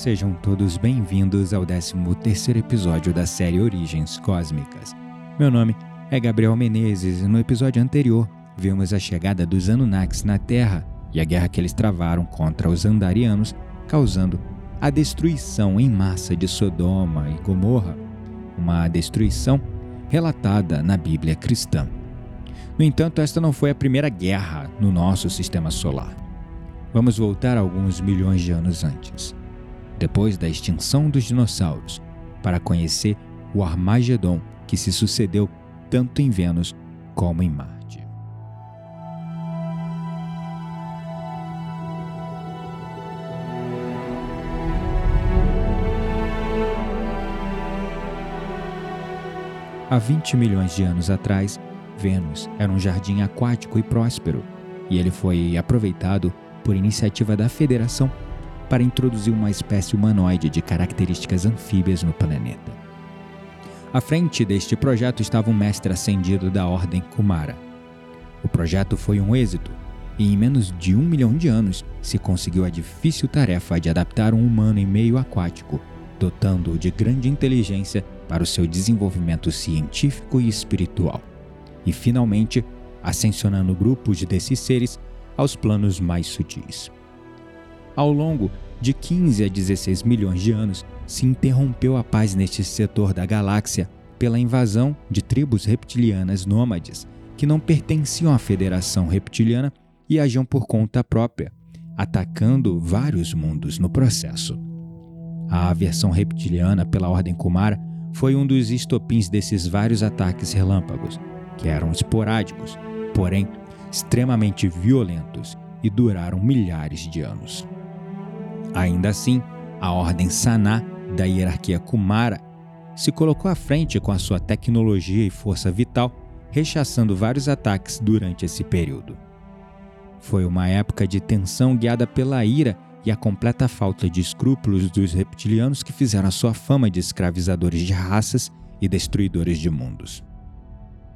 Sejam todos bem-vindos ao 13º episódio da série Origens Cósmicas. Meu nome é Gabriel Menezes e no episódio anterior vimos a chegada dos Anunnakis na Terra e a guerra que eles travaram contra os Andarianos, causando a destruição em massa de Sodoma e Gomorra, uma destruição relatada na Bíblia cristã. No entanto, esta não foi a primeira guerra no nosso sistema solar. Vamos voltar alguns milhões de anos antes depois da extinção dos dinossauros, para conhecer o Armagedon que se sucedeu tanto em Vênus como em Marte. Há 20 milhões de anos atrás, Vênus era um jardim aquático e próspero, e ele foi aproveitado por iniciativa da Federação para introduzir uma espécie humanoide de características anfíbias no planeta. À frente deste projeto estava um mestre ascendido da Ordem Kumara. O projeto foi um êxito e, em menos de um milhão de anos, se conseguiu a difícil tarefa de adaptar um humano em meio aquático, dotando-o de grande inteligência para o seu desenvolvimento científico e espiritual, e finalmente ascensionando grupos desses seres aos planos mais sutis. Ao longo de 15 a 16 milhões de anos, se interrompeu a paz neste setor da galáxia pela invasão de tribos reptilianas nômades que não pertenciam à Federação Reptiliana e agiam por conta própria, atacando vários mundos no processo. A aversão reptiliana pela Ordem Kumara foi um dos estopins desses vários ataques relâmpagos, que eram esporádicos, porém extremamente violentos e duraram milhares de anos. Ainda assim, a ordem Saná da hierarquia Kumara se colocou à frente com a sua tecnologia e força vital, rechaçando vários ataques durante esse período. Foi uma época de tensão guiada pela ira e a completa falta de escrúpulos dos reptilianos que fizeram a sua fama de escravizadores de raças e destruidores de mundos.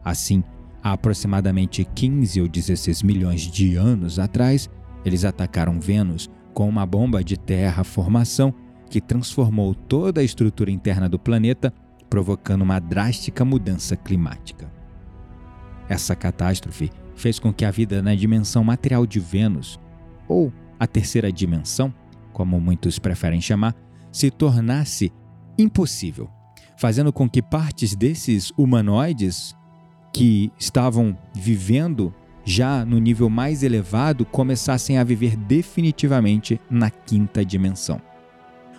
Assim, há aproximadamente 15 ou 16 milhões de anos atrás, eles atacaram Vênus com uma bomba de terra-formação que transformou toda a estrutura interna do planeta, provocando uma drástica mudança climática. Essa catástrofe fez com que a vida na dimensão material de Vênus, ou a terceira dimensão, como muitos preferem chamar, se tornasse impossível, fazendo com que partes desses humanoides que estavam vivendo já no nível mais elevado, começassem a viver definitivamente na quinta dimensão.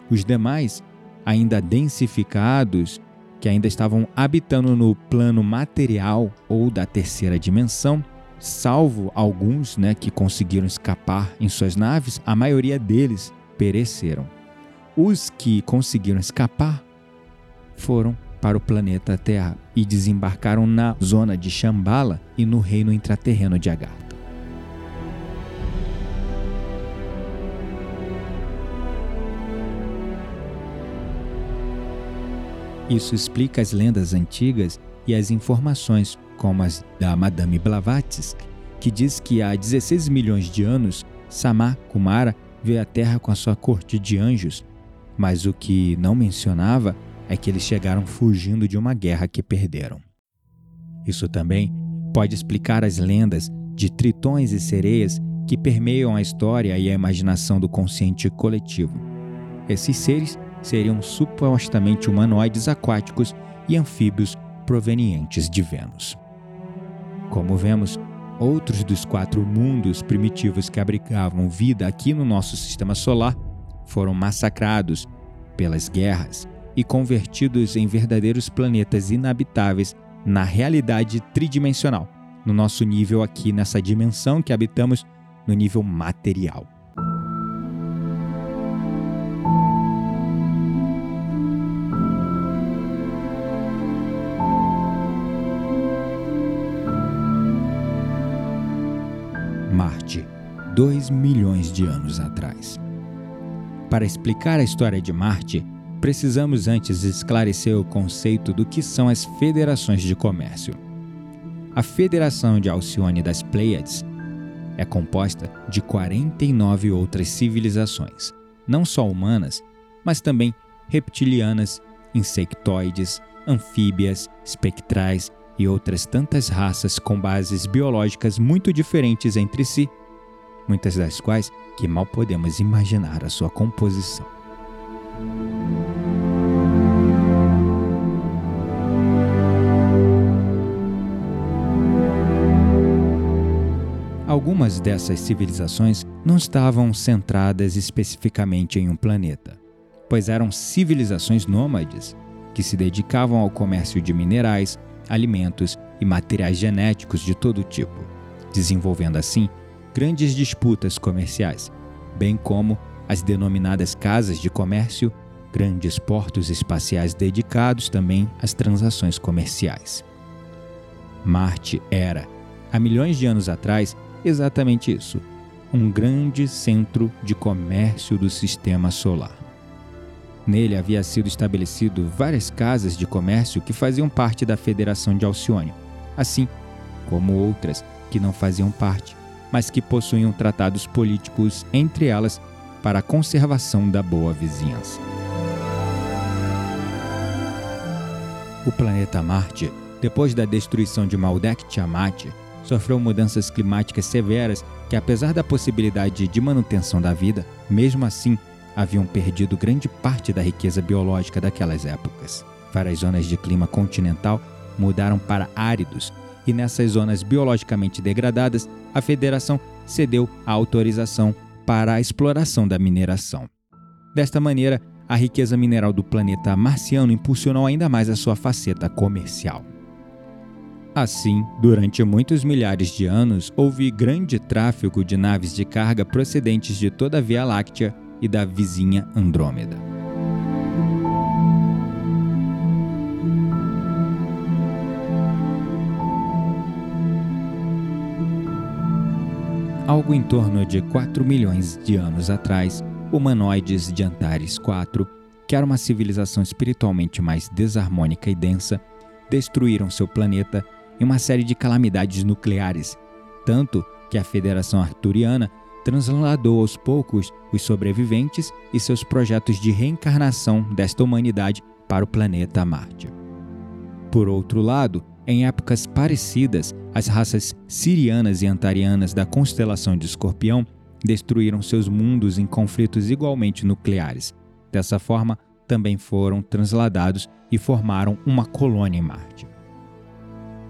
Os demais, ainda densificados, que ainda estavam habitando no plano material ou da terceira dimensão, salvo alguns né, que conseguiram escapar em suas naves, a maioria deles pereceram. Os que conseguiram escapar foram para o planeta Terra e desembarcaram na zona de Shambhala e no reino intraterreno de Agartha. Isso explica as lendas antigas e as informações, como as da Madame Blavatsky, que diz que há 16 milhões de anos Samar Kumara veio à Terra com a sua corte de anjos, mas o que não mencionava é que eles chegaram fugindo de uma guerra que perderam. Isso também pode explicar as lendas de tritões e sereias que permeiam a história e a imaginação do consciente coletivo. Esses seres seriam supostamente humanoides aquáticos e anfíbios provenientes de Vênus. Como vemos, outros dos quatro mundos primitivos que abrigavam vida aqui no nosso sistema solar foram massacrados pelas guerras e convertidos em verdadeiros planetas inabitáveis na realidade tridimensional, no nosso nível aqui, nessa dimensão que habitamos, no nível material. Marte, dois milhões de anos atrás. Para explicar a história de Marte, precisamos antes esclarecer o conceito do que são as federações de comércio. A Federação de Alcione das Pleiades é composta de 49 outras civilizações, não só humanas, mas também reptilianas, insectoides, anfíbias, espectrais e outras tantas raças com bases biológicas muito diferentes entre si, muitas das quais que mal podemos imaginar a sua composição. Algumas dessas civilizações não estavam centradas especificamente em um planeta, pois eram civilizações nômades que se dedicavam ao comércio de minerais, alimentos e materiais genéticos de todo tipo, desenvolvendo assim grandes disputas comerciais, bem como as denominadas casas de comércio, grandes portos espaciais dedicados também às transações comerciais. Marte era, há milhões de anos atrás, exatamente isso: um grande centro de comércio do sistema solar. Nele havia sido estabelecido várias casas de comércio que faziam parte da Federação de Alcione, assim como outras que não faziam parte, mas que possuíam tratados políticos entre elas para a conservação da boa vizinhança. O planeta Marte, depois da destruição de Maldek Tiamat, sofreu mudanças climáticas severas que, apesar da possibilidade de manutenção da vida, mesmo assim haviam perdido grande parte da riqueza biológica daquelas épocas. Várias zonas de clima continental mudaram para áridos, e nessas zonas biologicamente degradadas, a Federação cedeu a autorização para a exploração da mineração. Desta maneira, a riqueza mineral do planeta marciano impulsionou ainda mais a sua faceta comercial. Assim, durante muitos milhares de anos, houve grande tráfego de naves de carga procedentes de toda a Via Láctea e da vizinha Andrômeda. Algo em torno de 4 milhões de anos atrás, humanoides de Antares IV, que era uma civilização espiritualmente mais desarmônica e densa, destruíram seu planeta em uma série de calamidades nucleares, tanto que a Federação Arturiana transladou aos poucos os sobreviventes e seus projetos de reencarnação desta humanidade para o planeta Marte. Por outro lado, em épocas parecidas, as raças sirianas e antarianas da constelação de Escorpião destruíram seus mundos em conflitos igualmente nucleares. Dessa forma, também foram transladados e formaram uma colônia em Marte.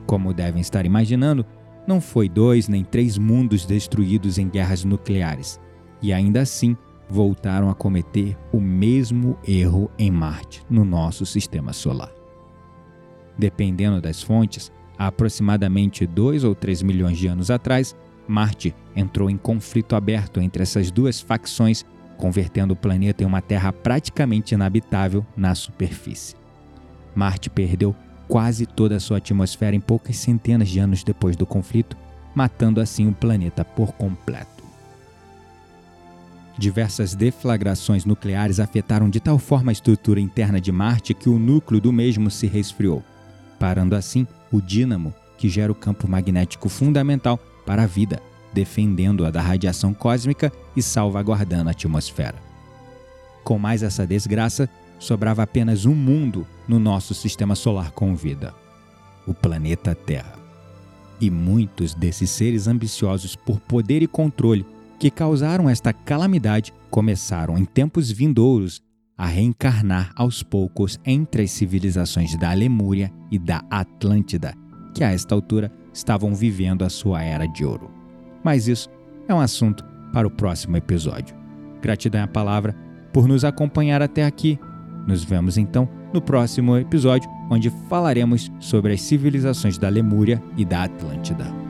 Como devem estar imaginando, não foi dois nem três mundos destruídos em guerras nucleares, e ainda assim voltaram a cometer o mesmo erro em Marte, no nosso sistema solar. Dependendo das fontes, há aproximadamente 2 ou 3 milhões de anos atrás, Marte entrou em conflito aberto entre essas duas facções, convertendo o planeta em uma terra praticamente inabitável na superfície. Marte perdeu quase toda a sua atmosfera em poucas centenas de anos depois do conflito, matando assim o planeta por completo. Diversas deflagrações nucleares afetaram de tal forma a estrutura interna de Marte que o núcleo do mesmo se resfriou, parando assim o dínamo que gera o campo magnético fundamental para a vida, defendendo-a da radiação cósmica e salvaguardando a atmosfera. Com mais essa desgraça, sobrava apenas um mundo no nosso sistema solar com vida: o planeta Terra. E muitos desses seres ambiciosos por poder e controle que causaram esta calamidade começaram em tempos vindouros a reencarnar aos poucos entre as civilizações da Lemúria e da Atlântida, que a esta altura estavam vivendo a sua era de ouro. Mas isso é um assunto para o próximo episódio. Gratidão à palavra por nos acompanhar até aqui nos vemos então no próximo episódio, onde falaremos sobre as civilizações da Lemúria e da Atlântida.